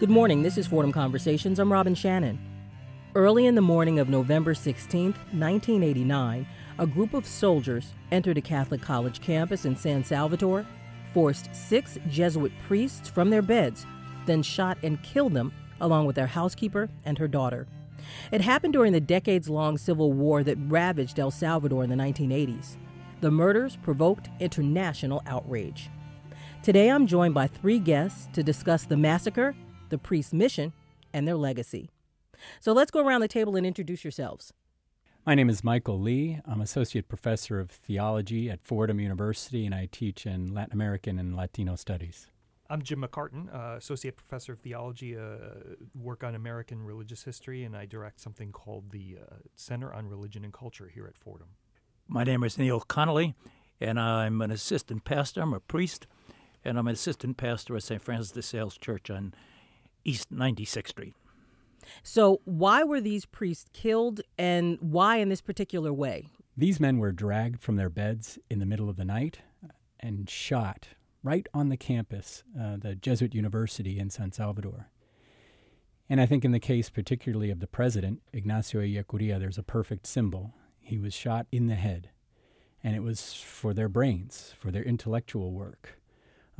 Good morning. This is Fordham Conversations. I'm Robin Shannon. Early in the morning of November 16, 1989, a group of soldiers entered a Catholic college campus in San Salvador, forced six Jesuit priests from their beds, then shot and killed them along with their housekeeper and her daughter. It happened during the decades long civil war that ravaged El Salvador in the 1980s. The murders provoked international outrage. Today I'm joined by three guests to discuss the massacre, the priest's mission, and their legacy. So let's go around the table and introduce yourselves. My name is Michael Lee. I'm Associate Professor of Theology at Fordham University, and I teach in Latin American and Latino Studies. I'm Jim McCartin, uh, Associate Professor of Theology, uh, work on American religious history, and I direct something called the uh, Center on Religion and Culture here at Fordham. My name is Neil Connolly, and I'm an assistant pastor. I'm a priest, and I'm an assistant pastor at St. Francis de Sales Church on East 96th Street. So, why were these priests killed, and why in this particular way? These men were dragged from their beds in the middle of the night and shot right on the campus, uh, the Jesuit University in San Salvador. And I think in the case particularly of the president, Ignacio Ellacuria, there's a perfect symbol. He was shot in the head, and it was for their brains, for their intellectual work.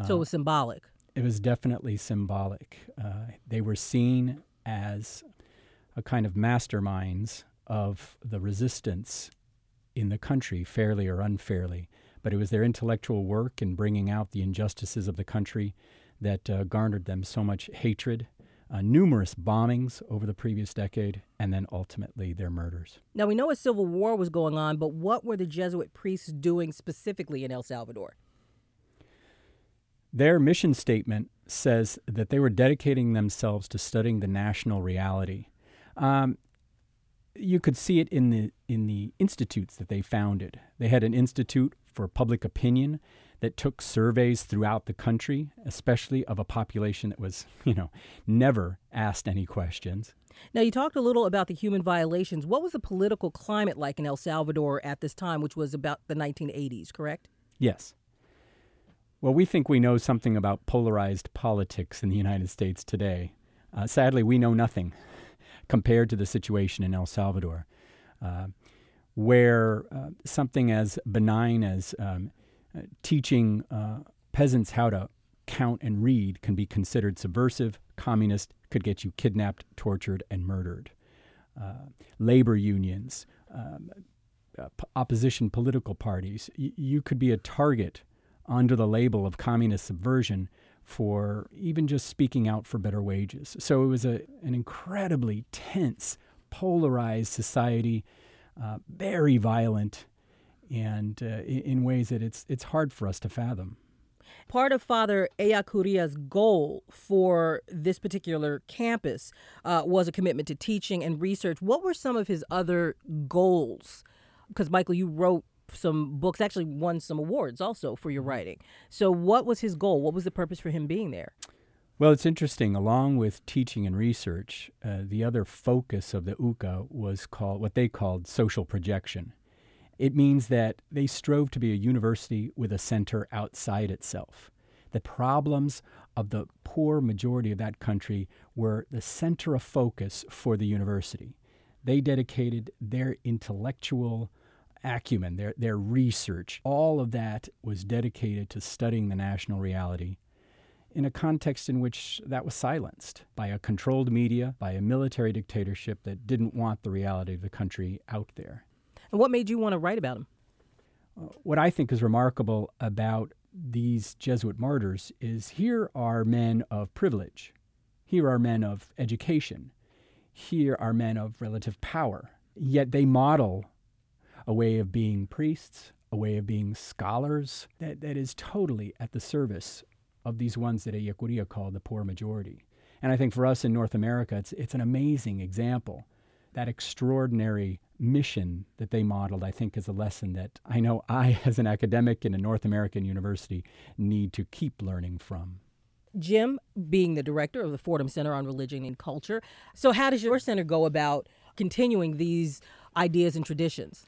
So it was symbolic. It was definitely symbolic. Uh, they were seen as a kind of masterminds of the resistance in the country, fairly or unfairly but it was their intellectual work in bringing out the injustices of the country that uh, garnered them so much hatred, uh, numerous bombings over the previous decade, and then ultimately their murders. Now, we know a civil war was going on, but what were the Jesuit priests doing specifically in El Salvador? Their mission statement says that they were dedicating themselves to studying the national reality. Um, you could see it in the in the institutes that they founded. They had an institute for public opinion that took surveys throughout the country, especially of a population that was, you know, never asked any questions. Now, you talked a little about the human violations. What was the political climate like in El Salvador at this time, which was about the 1980s, correct? Yes. Well, we think we know something about polarized politics in the United States today. Uh, sadly, we know nothing compared to the situation in El Salvador. Uh, where uh, something as benign as um, uh, teaching uh, peasants how to count and read can be considered subversive, communist, could get you kidnapped, tortured, and murdered. Uh, labor unions, um, opposition political parties, y- you could be a target under the label of communist subversion for even just speaking out for better wages. So it was a, an incredibly tense, polarized society uh, very violent, and uh, in, ways that it's it's hard for us to fathom. Part of Father Ellacuría's goal for this particular campus uh, was a commitment to teaching and research. What were some of his other goals? Because Michael, you wrote some books, actually won some awards also for your writing. So, what was his goal? What was the purpose for him being there? Well, it's interesting. Along with teaching and research, uh, the other focus of the UCA was called what they called social projection. It means that they strove to be a university with a center outside itself. The problems of the poor majority of that country were the center of focus for the university. They dedicated their intellectual acumen, their, their research, all of that was dedicated to studying the national reality in a context in which that was silenced by a controlled media, by a military dictatorship that didn't want the reality of the country out there. And what made you want to write about him? Uh, what I think is remarkable about these Jesuit martyrs is here are men of privilege, here are men of education, here are men of relative power, yet they model a way of being priests, a way of being scholars that, that is totally at the service of these ones that Ellacuria called the poor majority. And I think for us in North America, it's, it's an amazing example. That extraordinary mission that they modeled, I think, is a lesson that I know I, as an academic in a North American university, need to keep learning from. Jim, being the director of the Fordham Center on Religion and Culture, so how does your center go about continuing these ideas and traditions?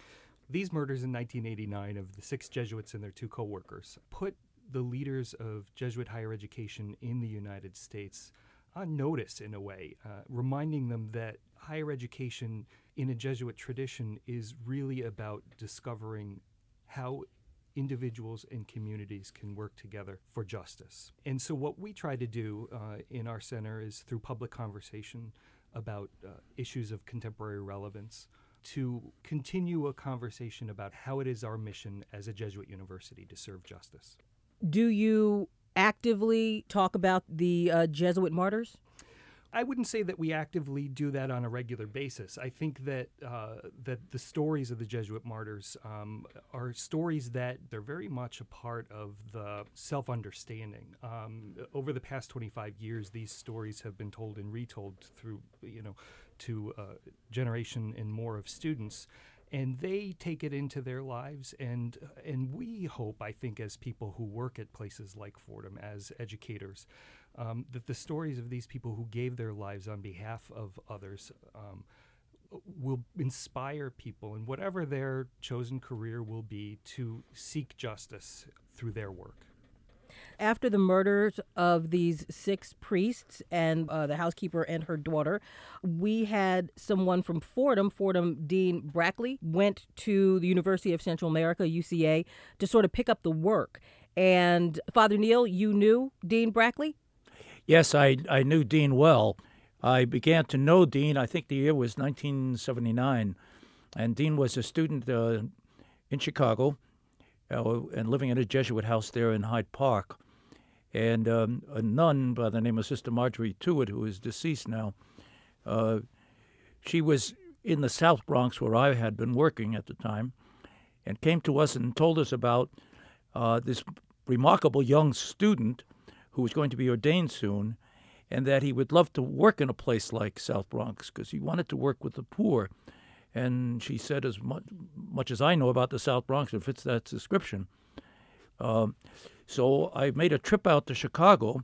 These murders in 1989 of the six Jesuits and their two co workers put the leaders of Jesuit higher education in the United States on notice in a way, uh, reminding them that higher education in a Jesuit tradition is really about discovering how individuals and communities can work together for justice. And so, what we try to do uh, in our center is through public conversation about uh, issues of contemporary relevance to continue a conversation about how it is our mission as a Jesuit university to serve justice. Do you actively talk about the uh, Jesuit martyrs? I wouldn't say that we actively do that on a regular basis. I think that uh, that the stories of the Jesuit martyrs um, are stories that they're very much a part of the self-understanding. Um, over the past 25 years, these stories have been told and retold through, you know, to a generation and more of students and they take it into their lives and and we hope i think as people who work at places like fordham as educators um, that the stories of these people who gave their lives on behalf of others um, will inspire people in whatever their chosen career will be to seek justice through their work. After the murders of these six priests and uh, the housekeeper and her daughter, we had someone from Fordham, Fordham Dean Brackley, went to the University of Central America, UCA, to sort of pick up the work. And Father Neil, you knew Dean Brackley? Yes, I, I knew Dean well. I began to know Dean, I think the year was 1979. And Dean was a student uh, in Chicago and living in a Jesuit house there in Hyde Park. And um, a nun by the name of Sister Marjorie Tuite, who is deceased now, uh, she was in the South Bronx where I had been working at the time and came to us and told us about uh, this remarkable young student who was going to be ordained soon, and that he would love to work in a place like South Bronx because he wanted to work with the poor. And she said, as much, much as I know about the South Bronx, it fits that description. Um, so I made a trip out to Chicago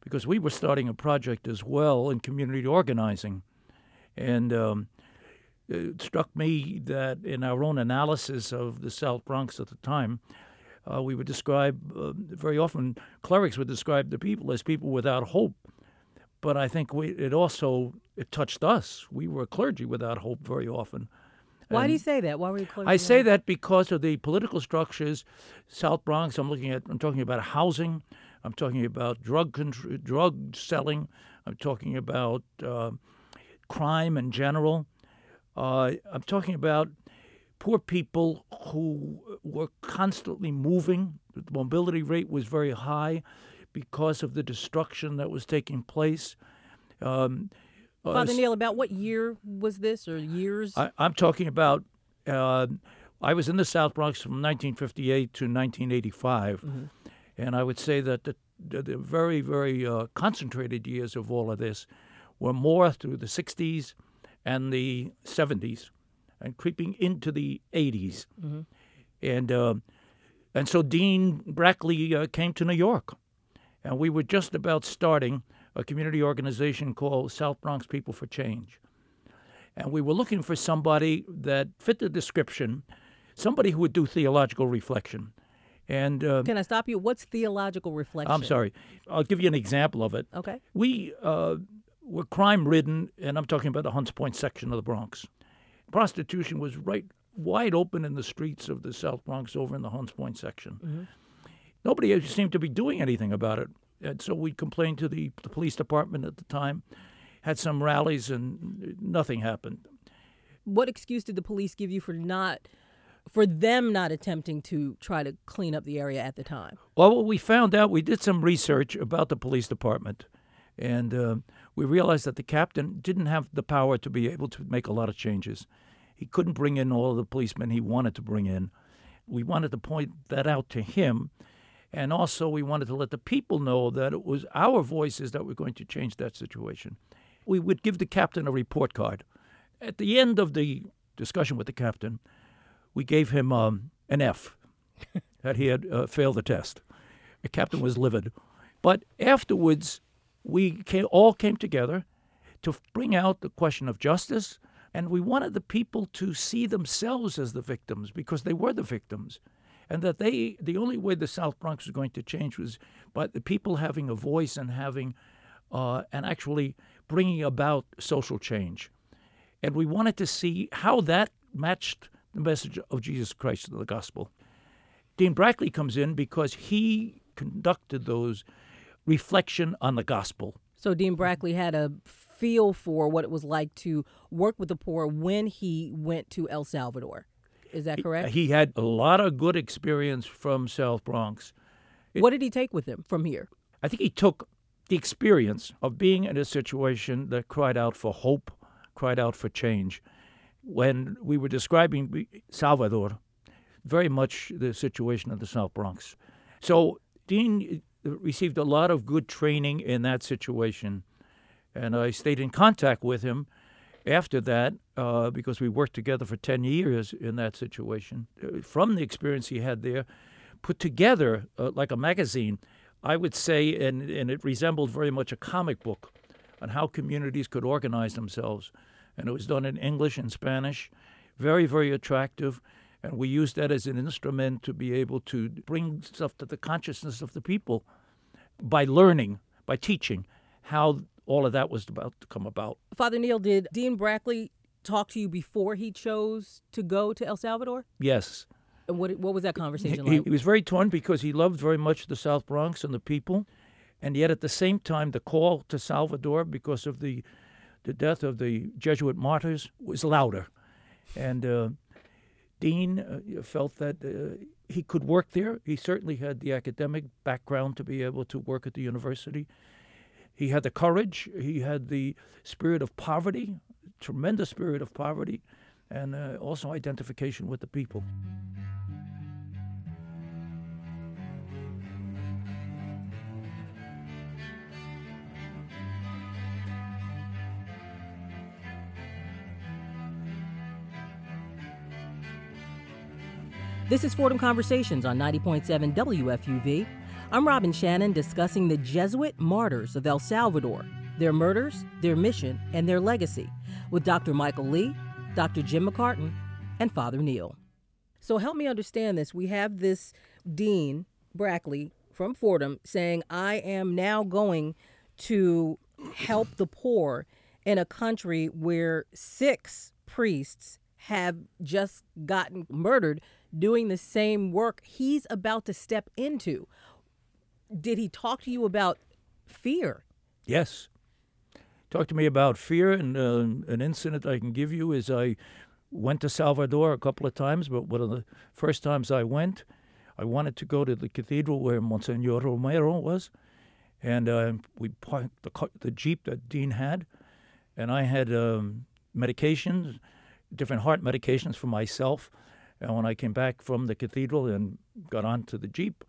because we were starting a project as well in community organizing. And um, it struck me that in our own analysis of the South Bronx at the time, uh, we would describe uh, very often clerics would describe the people as people without hope. But I think we, it also it touched us. We were clergy without hope very often. Why and do you say that? Why were you clergy? I say that because of the political structures. South Bronx. I'm looking at. I'm talking about housing. I'm talking about drug contr- drug selling. I'm talking about uh, crime in general. Uh, I'm talking about poor people who were constantly moving. The mobility rate was very high because of the destruction that was taking place. Um, uh, Father Neil, about what year was this, or years? I, am talking about. Uh, I was in the South Bronx from 1958 to 1985, mm-hmm. and I would say that the, the, the very, very uh, concentrated years of all of this were more through the 60s and the 70s and creeping into the 80s. Mm-hmm. And, uh, and so Dean Brackley uh, came to New York. And we were just about starting a community organization called South Bronx People for Change. And we were looking for somebody that fit the description, somebody who would do theological reflection. And uh, can I stop you? What's theological reflection? I'm sorry. I'll give you an example of it. Okay. We uh, were crime ridden, and I'm talking about the Hunts Point section of the Bronx prostitution was right wide open in the streets of the South Bronx over in the Hunts Point section. Mm-hmm. Nobody seemed to be doing anything about it. And so we complained to the, the police department at the time, had some rallies, and nothing happened. What excuse did the police give you for not for them not attempting to try to clean up the area at the time? Well, we found out, we did some research about the police department, and uh, we realized that the captain didn't have the power to be able to make a lot of changes. He couldn't bring in all the policemen he wanted to bring in. We wanted to point that out to him. And also, we wanted to let the people know that it was our voices that were going to change that situation. We would give the captain a report card. At the end of the discussion with the captain, we gave him um, an F that he had uh, failed the test. The captain was livid. But afterwards, we came, all came together to bring out the question of justice, and we wanted the people to see themselves as the victims because they were the victims, and that they the only way the South Bronx was going to change was by the people having a voice and having uh, and actually bringing about social change. And we wanted to see how that matched the message of Jesus Christ of the gospel. Dean Brackley comes in because he conducted those reflection on the gospel. So Dean Brackley had a feel for what it was like to work with the poor when he went to El Salvador. Is that correct? He had a lot of good experience from South Bronx. It, what did he take with him from here? I think he took the experience of being in a situation that cried out for hope, cried out for change. When we were describing Salvador, very much the situation of the South Bronx. So Dean uh, received a lot of good training in that situation, and I stayed in contact with him after that uh, because we worked together for 10 years in that situation. Uh, from the experience he had there, put together uh, like a magazine, I would say, and, and it resembled very much a comic book on how communities could organize themselves. And it was done in English and Spanish, very, very attractive. And we used that as an instrument to be able to bring stuff to the consciousness of the people by learning, by teaching how all of that was about to come about. Father Neil, did Dean Brackley talk to you before he chose to go to El Salvador? Yes. And what what was that conversation he, like? He was very torn because he loved very much the South Bronx and the people, and yet at the same time the call to Salvador because of the the death of the Jesuit martyrs was louder, and uh, Dean uh, felt that uh, he could work there. He certainly had the academic background to be able to work at the university. He had the courage. He had the spirit of poverty, tremendous spirit of poverty, and uh, also identification with the people. This is Fordham Conversations on 90.7 WFUV. I'm Robin Shannon discussing the Jesuit martyrs of El Salvador, their murders, their mission, and their legacy with Dr. Michael Lee, Dr. Jim McCartin, and Father Neil. So help me understand this. We have this Dean Brackley from Fordham saying, I am now going to help the poor in a country where six priests have just gotten murdered doing the same work he's about to step into did he talk to you about fear? Yes. Talk to me about fear, and uh, an incident I can give you is I went to Salvador a couple of times, but one of the first times I went, I wanted to go to the cathedral where Monsignor Romero was, and uh, we parked the, the jeep that Dean had, and I had um, medications, different heart medications for myself. And when I came back from the cathedral and got onto the jeep,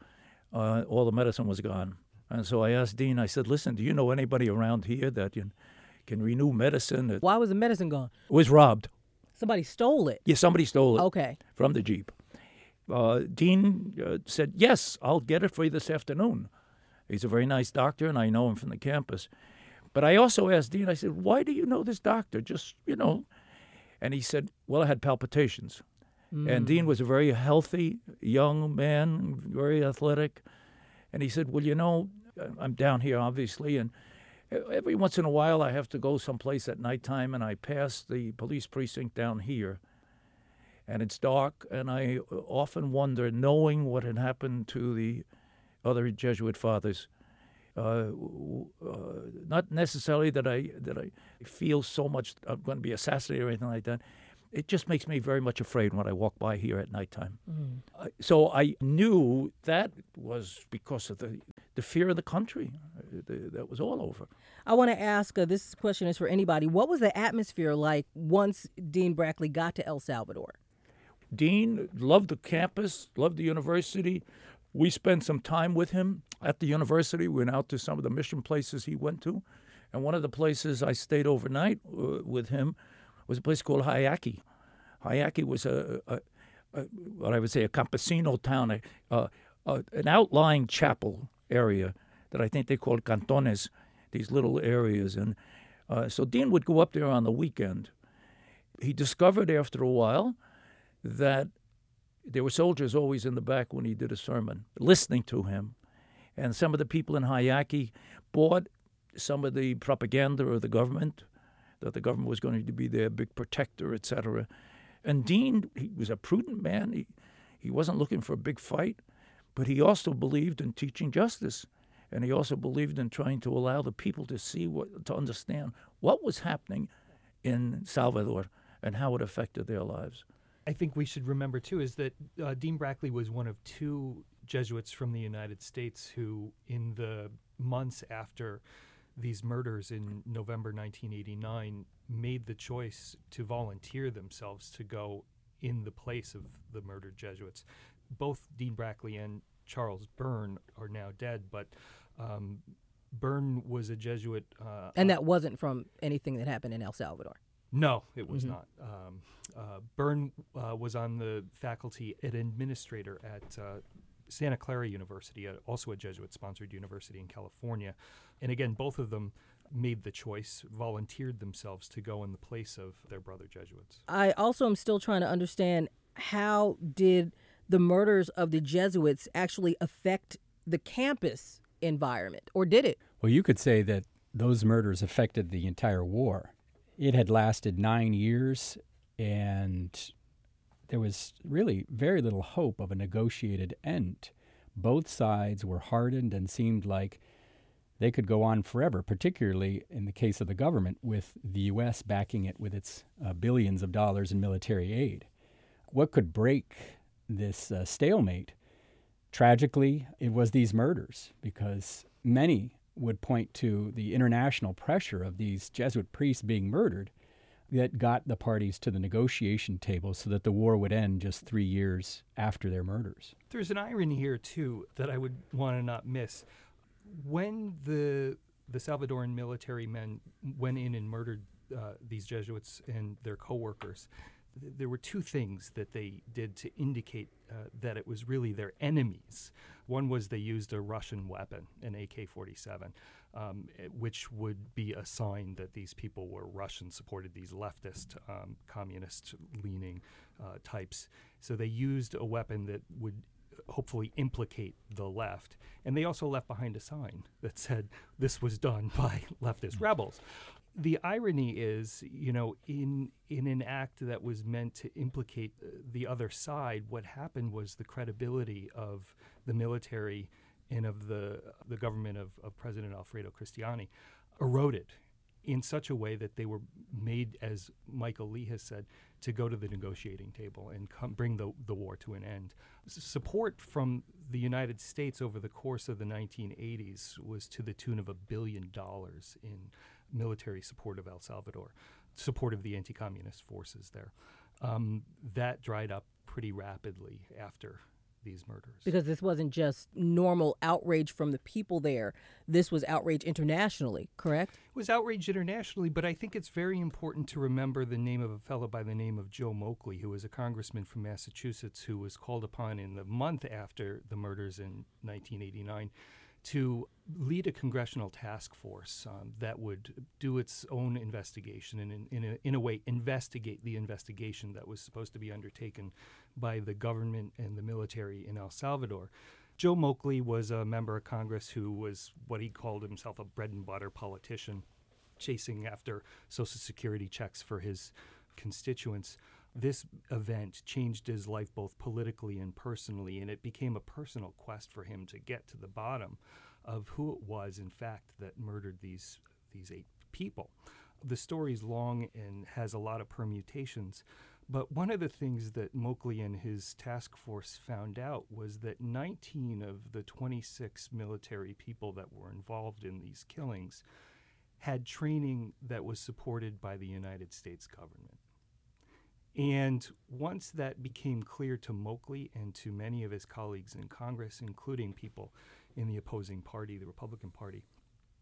uh, all the medicine was gone. And so I asked Dean, I said, listen, do you know anybody around here that can, can renew medicine? Why was the medicine gone? It was robbed. Somebody stole it. Yeah, somebody stole it Okay. from the Jeep. Uh, Dean uh, said, yes, I'll get it for you this afternoon. He's a very nice doctor, and I know him from the campus. But I also asked Dean, I said, why do you know this doctor? Just, you know. And he said, well, I had palpitations. And Dean was a very healthy young man, very athletic. And he said, Well, you know, I'm down here, obviously, and every once in a while I have to go someplace at nighttime, and I pass the police precinct down here. And it's dark, and I often wonder, knowing what had happened to the other Jesuit fathers, uh, uh, not necessarily that I that I feel so much I'm going to be assassinated or anything like that, it just makes me very much afraid when I walk by here at nighttime. Mm. Uh, so I knew that was because of the, the fear of the country uh, the, that was all over. I want to ask uh, this question is for anybody. What was the atmosphere like once Dean Brackley got to El Salvador? Dean loved the campus, loved the university. We spent some time with him at the university. We went out to some of the mission places he went to. And one of the places I stayed overnight uh, with him was a place called Jayaque. Jayaque was a, a, a, what I would say a campesino town, a, an outlying chapel area that I think they called cantones, these little areas. And uh, so Dean would go up there on the weekend. He discovered after a while that there were soldiers always in the back when he did a sermon, listening to him. And some of the people in Jayaque bought some of the propaganda of the government, that the government was going to be their big protector, etc. And Dean, he was a prudent man. He, he wasn't looking for a big fight, but he also believed in teaching justice. And he also believed in trying to allow the people to see what, to understand what was happening in Salvador and how it affected their lives. I think we should remember too is that uh, Dean Brackley was one of two Jesuits from the United States who, in the months after these murders in November 1989, made the choice to volunteer themselves to go in the place of the murdered Jesuits. Both Dean Brackley and Charles Beirne are now dead, but um, Beirne was a Jesuit. Uh, and that wasn't from anything that happened in El Salvador. No, it was mm-hmm. not. Um, uh, Beirne uh, was on the faculty and administrator at uh, Santa Clara University, uh, also a Jesuit sponsored university in California. And again, both of them made the choice, volunteered themselves to go in the place of their brother Jesuits. I also am still trying to understand how did the murders of the Jesuits actually affect the campus environment, or did it? Well, you could say that those murders affected the entire war. It had lasted nine years, and there was really very little hope of a negotiated end. Both sides were hardened and seemed like they could go on forever, particularly in the case of the government, with the U.S. backing it with its uh, billions of dollars in military aid. What could break this uh, stalemate? Tragically, it was these murders, because many would point to the international pressure of these Jesuit priests being murdered that got the parties to the negotiation table so that the war would end just three years after their murders. There's an irony here, too, that I would want to not miss. When the the Salvadoran military men went in and murdered uh, these Jesuits and their co-workers, th- there were two things that they did to indicate uh, that it was really their enemies. One was they used a Russian weapon, an AK 47 um, which would be a sign that these people were Russian, supported these leftist, um, communist leaning uh, types. So they used a weapon that would hopefully implicate the left. And they also left behind a sign that said this was done by leftist rebels. The irony is, you know, in in an act that was meant to implicate the other side, what happened was the credibility of the military and of the, the government of, of President Alfredo Cristiani eroded in such a way that they were made, as Michael Lee has said, to go to the negotiating table and come, bring the, the war to an end. S- support from the United States over the course of the 1980s was to the tune of a billion dollars in military support of El Salvador, support of the anti communist forces there. Um, that dried up pretty rapidly after these murders. Because this wasn't just normal outrage from the people there. This was outrage internationally, correct? It was outrage internationally, but I think it's very important to remember the name of a fellow by the name of Joe Moakley, who was a congressman from Massachusetts who was called upon in the month after the murders in 1989 to lead a congressional task force um, that would do its own investigation and, in, in, a, in a way, investigate the investigation that was supposed to be undertaken by the government and the military in El Salvador. Joe Moakley was a member of Congress who was what he called himself a bread and butter politician, chasing after Social Security checks for his constituents. This event changed his life both politically and personally, and it became a personal quest for him to get to the bottom of who it was, in fact, that murdered these these eight people. The story is long and has a lot of permutations, but one of the things that Moakley and his task force found out was that 19 of the 26 military people that were involved in these killings had training that was supported by the United States government. And once that became clear to Moakley and to many of his colleagues in Congress, including people in the opposing party, the Republican Party,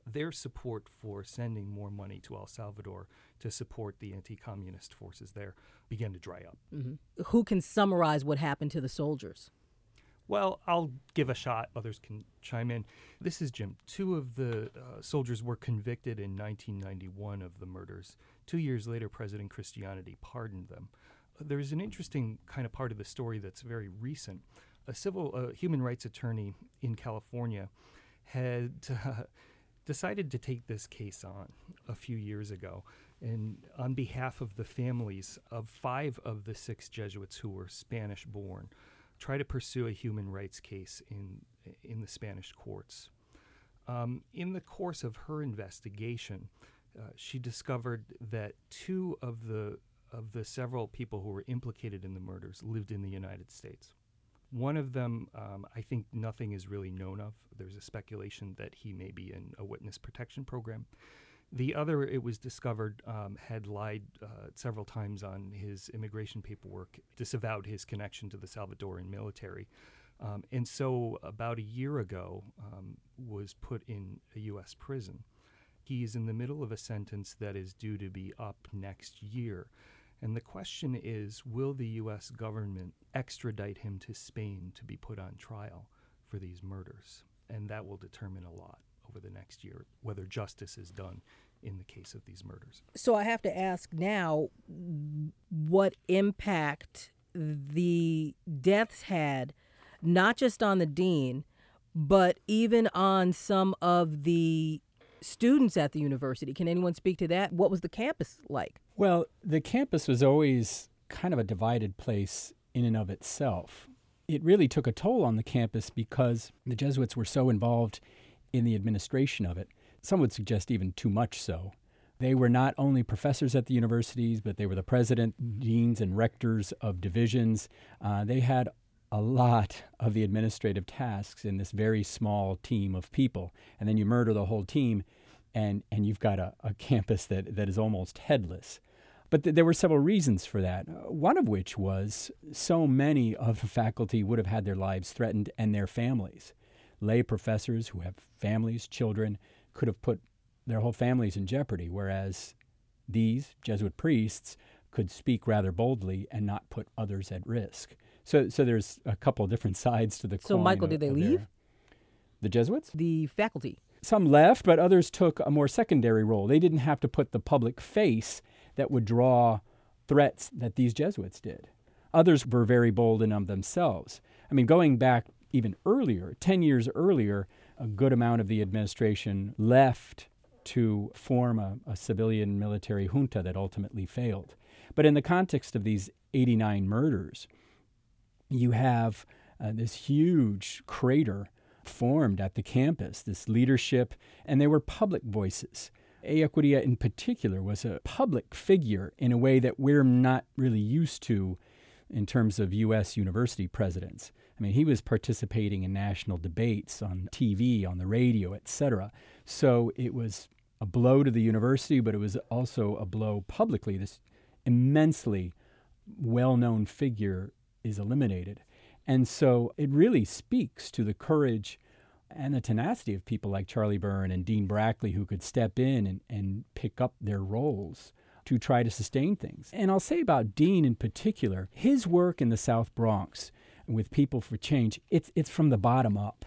their support for sending more money to El Salvador to support the anti communist forces there began to dry up. Mm-hmm. Who can summarize what happened to the soldiers? Well, I'll give a shot. Others can chime in. This is Jim. Two of the uh, soldiers were convicted in 1991 of the murders. Two years later, President Cristiani pardoned them. There's an interesting kind of part of the story that's very recent. A civil uh, human rights attorney in California had uh, decided to take this case on a few years ago. And on behalf of the families of five of the six Jesuits who were Spanish born, try to pursue a human rights case in, in the Spanish courts. Um, in the course of her investigation, uh, she discovered that two of the of the several people who were implicated in the murders lived in the United States. One of them, um, I think nothing is really known of. There's a speculation that he may be in a witness protection program. The other, it was discovered, um, had lied uh, several times on his immigration paperwork, disavowed his connection to the Salvadoran military. Um, and so, about a year ago, um, was put in a U.S. prison. He is in the middle of a sentence that is due to be up next year. And the question is will the U.S. government extradite him to Spain to be put on trial for these murders? And that will determine a lot over the next year whether justice is done in the case of these murders. So I have to ask now what impact the deaths had, not just on the dean, but even on some of the students at the university. Can anyone speak to that? What was the campus like? Well, the campus was always kind of a divided place in and of itself. It really took a toll on the campus because the Jesuits were so involved in the administration of it. Some would suggest even too much so. They were not only professors at the universities, but they were the president, deans, and rectors of divisions. Uh, they had a lot of the administrative tasks in this very small team of people. And then you murder the whole team, and, and you've got a, a campus that, that is almost headless. But th- there were several reasons for that. One of which was so many of the faculty would have had their lives threatened and their families. Lay professors who have families, children, could have put their whole families in jeopardy, whereas these Jesuit priests could speak rather boldly and not put others at risk. So, so there's a couple different sides to the. So, Michael, did they leave? Their, the Jesuits? The faculty. Some left, but others took a more secondary role. They didn't have to put the public face that would draw threats that these Jesuits did. Others were very bold in of themselves. I mean, going back even earlier, 10 years earlier, a good amount of the administration left to form a, a, civilian military junta that ultimately failed. But in the context of these 89 murders, you have uh, this huge crater formed at the campus, this leadership, and they were public voices. Ellacuría, in particular, was a public figure in a way that we're not really used to in terms of U.S. university presidents. I mean, he was participating in national debates on TV, on the radio, etc. So it was a blow to the university, but it was also a blow publicly. This immensely well known figure is eliminated. And so it really speaks to the courage and the tenacity of people like Charlie Beirne and Dean Brackley who could step in and, and pick up their roles to try to sustain things. And I'll say about Dean in particular, his work in the South Bronx with People for Change, it's, it's from the bottom up.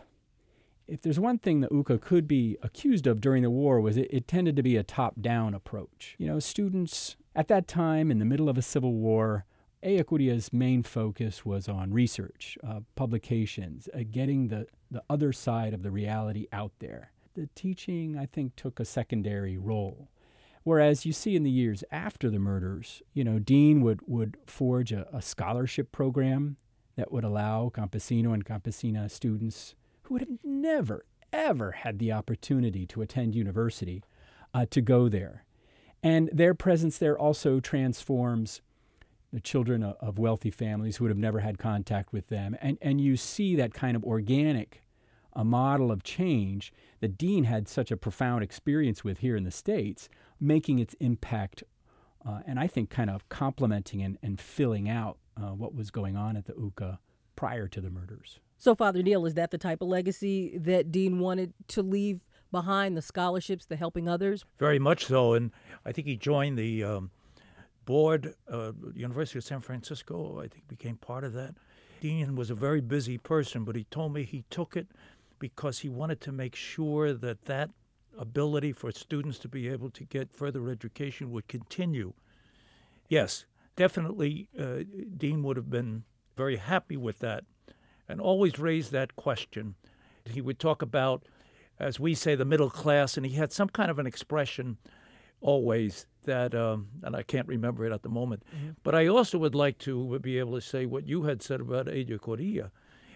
If there's one thing that UCA could be accused of during the war was it, it tended to be a top-down approach. You know, students at that time in the middle of a civil war Ellacuría's main focus was on research, uh, publications, uh, getting the, the other side of the reality out there. The teaching, I think, took a secondary role. Whereas you see in the years after the murders, you know, Dean would, would forge a, a scholarship program that would allow Campesino and Campesina students who would have never, ever had the opportunity to attend university uh, to go there. And their presence there also transforms the children of wealthy families who would have never had contact with them. And, and you see that kind of organic a model of change that Dean had such a profound experience with here in the States, making its impact, uh, and I think kind of complementing and, and filling out uh, what was going on at the UCA prior to the murders. So, Father Neil, is that the type of legacy that Dean wanted to leave behind the scholarships, the helping others? Very much so. And I think he joined the um, board, uh, University of San Francisco, I think became part of that. Dean was a very busy person, but he told me he took it because he wanted to make sure that that ability for students to be able to get further education would continue. Yes, definitely, uh, Dean would have been very happy with that and always raised that question. He would talk about as we say, the middle class, and he had some kind of an expression always that, um, and I can't remember it at the moment. Mm-hmm. But I also would like to be able to say what you had said about Ellacuría.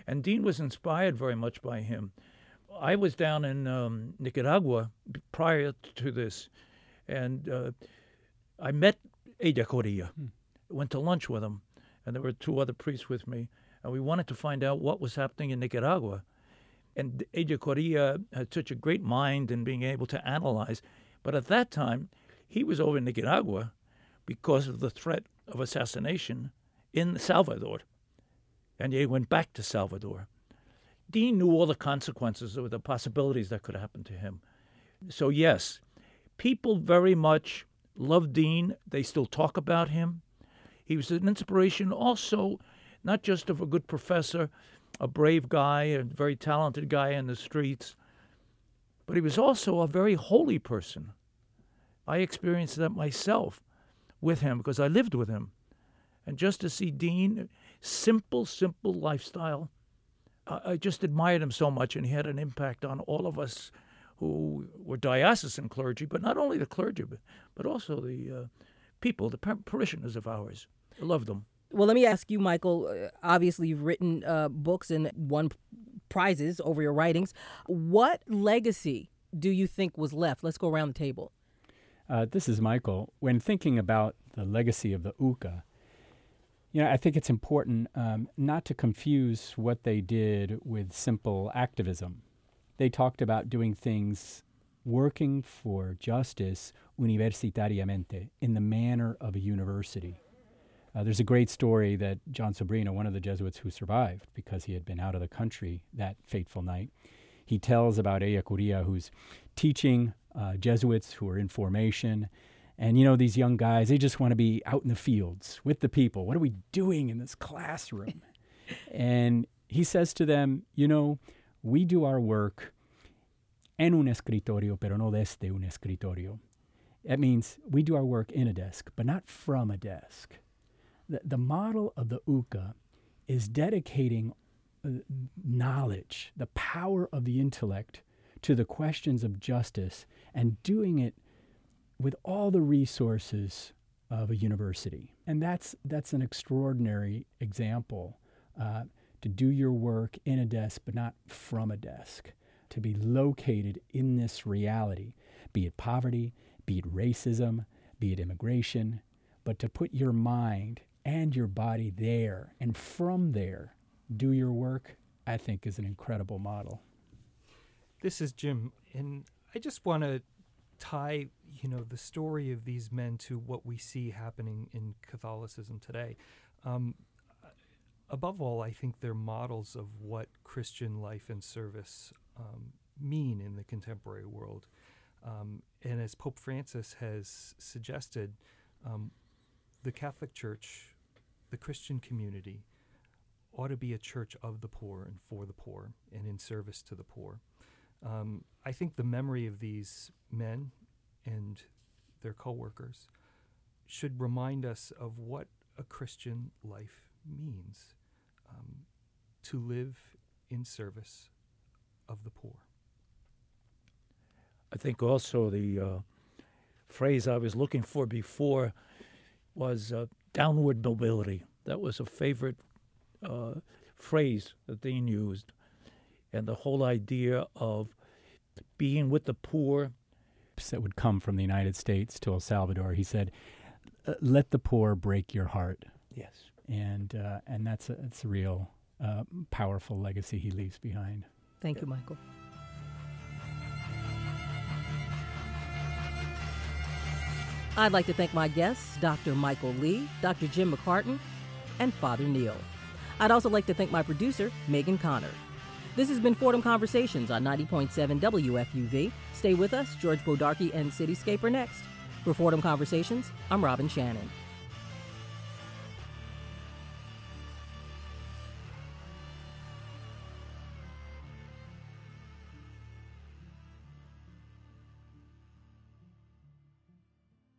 And Dean was inspired very much by him. I was down in um, Nicaragua prior to this, and uh, I met Ellacuría. Hmm. Went to lunch with him, and there were two other priests with me, and we wanted to find out what was happening in Nicaragua. And Ellacuría had such a great mind in being able to analyze. But at that time, he was over in Nicaragua because of the threat of assassination in Salvador. And he went back to Salvador. Dean knew all the consequences or the possibilities that could happen to him. So, yes, people very much loved Dean. They still talk about him. He was an inspiration also, not just of a good professor, a brave guy, a very talented guy in the streets, but he was also a very holy person. I experienced that myself with him because I lived with him. And just to see Dean, simple, simple lifestyle, I just admired him so much, and he had an impact on all of us who were diocesan clergy, but not only the clergy, but, but also the uh, people, the parishioners of ours. I loved them. Well, let me ask you, Michael. Uh, obviously, you've written uh, books and won prizes over your writings. What legacy do you think was left? Let's go around the table. Uh, this is Michael. When thinking about the legacy of the UCA, you know, I think it's important um, not to confuse what they did with simple activism. They talked about doing things working for justice universitariamente in the manner of a university. Uh, there's a great story that Jon Sobrino, one of the Jesuits who survived because he had been out of the country that fateful night, he tells about Ellacuría, who's teaching uh, Jesuits who are in formation. And you know, these young guys, they just want to be out in the fields with the people. What are we doing in this classroom? and he says to them, You know, we do our work en un escritorio, pero no desde un escritorio. That means we do our work in a desk, but not from a desk. The, the model of the UCA is dedicating uh, knowledge, the power of the intellect, to the questions of justice and doing it with all the resources of a university. And that's, that's an extraordinary example uh, to do your work in a desk, but not from a desk, to be located in this reality, be it poverty, be it racism, be it immigration, but to put your mind and your body there and from there do your work, I think is an incredible model. This is Jim, and I just want to tie, you know, the story of these men to what we see happening in Catholicism today. Um, above all, I think they're models of what Christian life and service um, mean in the contemporary world. Um, and as Pope Francis has suggested, um, the Catholic Church, the Christian community, ought to be a church of the poor and for the poor and in service to the poor. Um, I think the memory of these men and their coworkers should remind us of what a Christian life means um, to live in service of the poor. I think also the uh, phrase I was looking for before was uh, downward mobility. That was a favorite uh, phrase that Dean used and the whole idea of being with the poor. That would come from the United States to El Salvador. He said, uh, "Let the poor break your heart." Yes, and uh, and that's a, that's a real uh, powerful legacy he leaves behind. Thank you, Michael. I'd like to thank my guests, Dr. Michael Lee, Dr. Jim McCartin, and Father Neil. I'd also like to thank my producer, Megan Connor. This has been Fordham Conversations on 90.7 WFUV. Stay with us. George Bodarky and Cityscape are next. For Fordham Conversations, I'm Robin Shannon.